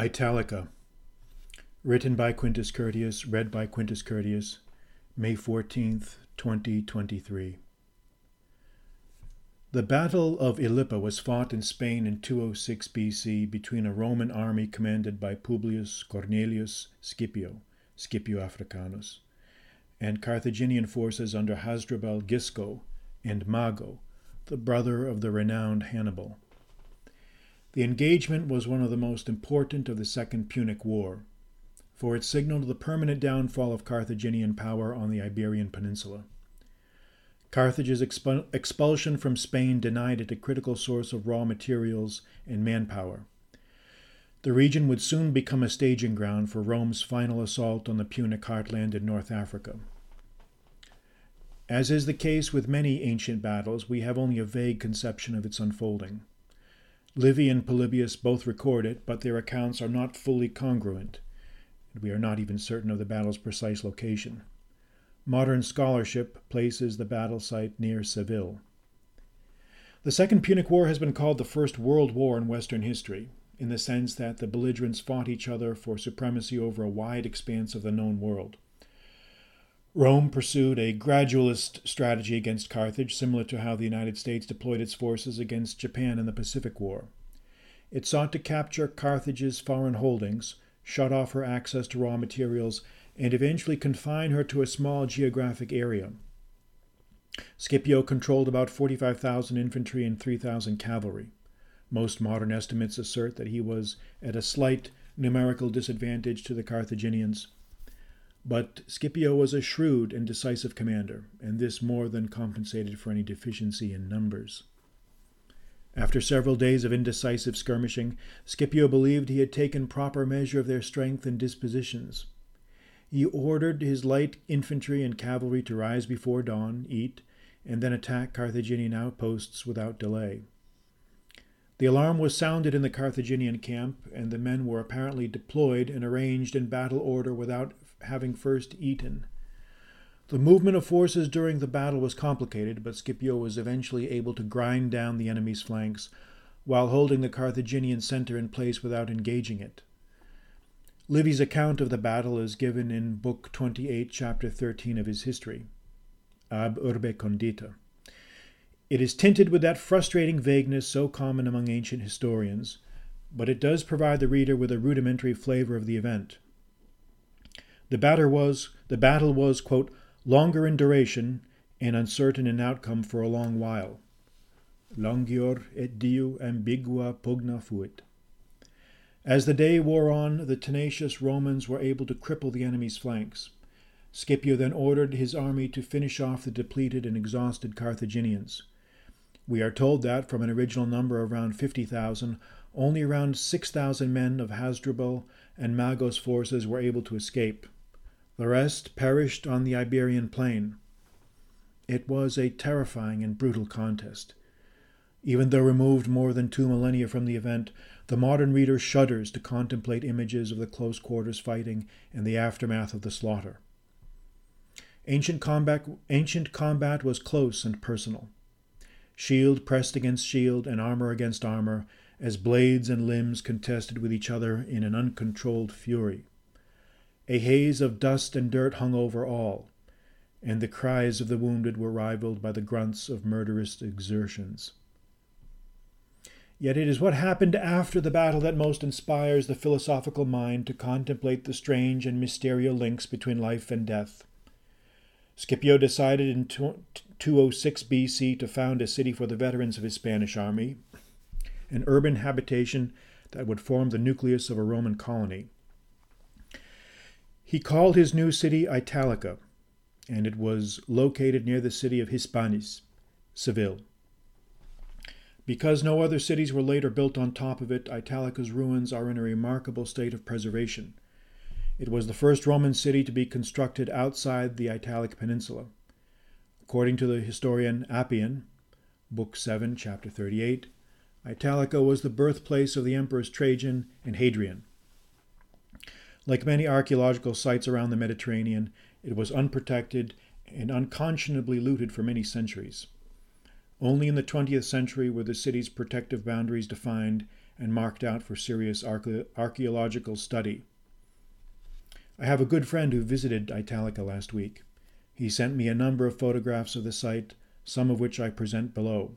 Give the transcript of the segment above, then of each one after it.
Italica. Written by Quintus Curtius, read by Quintus Curtius, May 14th, 2023. The Battle of Ilipa was fought in Spain in 206 BC between a Roman army commanded by Publius Cornelius Scipio, Scipio Africanus, and Carthaginian forces under Hasdrubal Gisco and Mago, the brother of the renowned Hannibal. The engagement was one of the most important of the Second Punic War, for it signaled the permanent downfall of Carthaginian power on the Iberian Peninsula. Carthage's expu- expulsion from Spain denied it a critical source of raw materials and manpower. The region would soon become a staging ground for Rome's final assault on the Punic heartland in North Africa. As is the case with many ancient battles, we have only a vague conception of its unfolding. Livy and Polybius both record it, but their accounts are not fully congruent, and we are not even certain of the battle's precise location. Modern scholarship places the battle site near Seville. The Second Punic War has been called the First World War in Western history, in the sense that the belligerents fought each other for supremacy over a wide expanse of the known world. Rome pursued a gradualist strategy against Carthage, similar to how the United States deployed its forces against Japan in the Pacific War. It sought to capture Carthage's foreign holdings, shut off her access to raw materials, and eventually confine her to a small geographic area. Scipio controlled about 45,000 infantry and 3,000 cavalry. Most modern estimates assert that he was at a slight numerical disadvantage to the Carthaginians. But Scipio was a shrewd and decisive commander, and this more than compensated for any deficiency in numbers. After several days of indecisive skirmishing, Scipio believed he had taken proper measure of their strength and dispositions. He ordered his light infantry and cavalry to rise before dawn, eat, and then attack Carthaginian outposts without delay. The alarm was sounded in the Carthaginian camp, and the men were apparently deployed and arranged in battle order without having first eaten. The movement of forces during the battle was complicated, but Scipio was eventually able to grind down the enemy's flanks while holding the Carthaginian center in place without engaging it. Livy's account of the battle is given in Book 28, Chapter 13 of his history, Ab Urbe Condita. It is tinted with that frustrating vagueness so common among ancient historians, but it does provide the reader with a rudimentary flavor of the event. The battle was, the battle was quote, longer in duration and uncertain in outcome for a long while. Longior et diu ambigua pugna fuit. As the day wore on, the tenacious Romans were able to cripple the enemy's flanks. Scipio then ordered his army to finish off the depleted and exhausted Carthaginians. We are told that, from an original number of around 50,000, only around 6,000 men of Hasdrubal and Mago's forces were able to escape. The rest perished on the Iberian plain. It was a terrifying and brutal contest. Even though removed more than two millennia from the event, the modern reader shudders to contemplate images of the close quarters fighting and the aftermath of the slaughter. Ancient combat, ancient combat was close and personal. Shield pressed against shield and armor against armor, as blades and limbs contested with each other in an uncontrolled fury. A haze of dust and dirt hung over all, and the cries of the wounded were rivaled by the grunts of murderous exertions. Yet it is what happened after the battle that most inspires the philosophical mind to contemplate the strange and mysterious links between life and death. Scipio decided in 206 BC to found a city for the veterans of his Spanish army, an urban habitation that would form the nucleus of a Roman colony. He called his new city Italica, and it was located near the city of Hispalis, Seville. Because no other cities were later built on top of it, Italica's ruins are in a remarkable state of preservation. It was the first Roman city to be constructed outside the Italic peninsula. According to the historian Appian, Book 7, Chapter 38, Italica was the birthplace of the emperors Trajan and Hadrian. Like many archaeological sites around the Mediterranean, it was unprotected and unconscionably looted for many centuries. Only in the 20th century were the city's protective boundaries defined and marked out for serious archaeological study. I have a good friend who visited Italica last week. He sent me a number of photographs of the site, some of which I present below.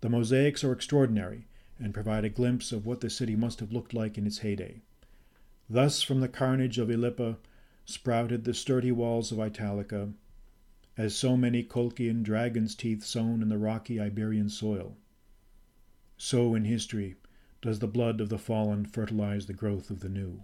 The mosaics are extraordinary and provide a glimpse of what the city must have looked like in its heyday. Thus, from the carnage of Ilipa, sprouted the sturdy walls of Italica, as so many Colchian dragon's teeth sown in the rocky Iberian soil. So, in history, does the blood of the fallen fertilize the growth of the new.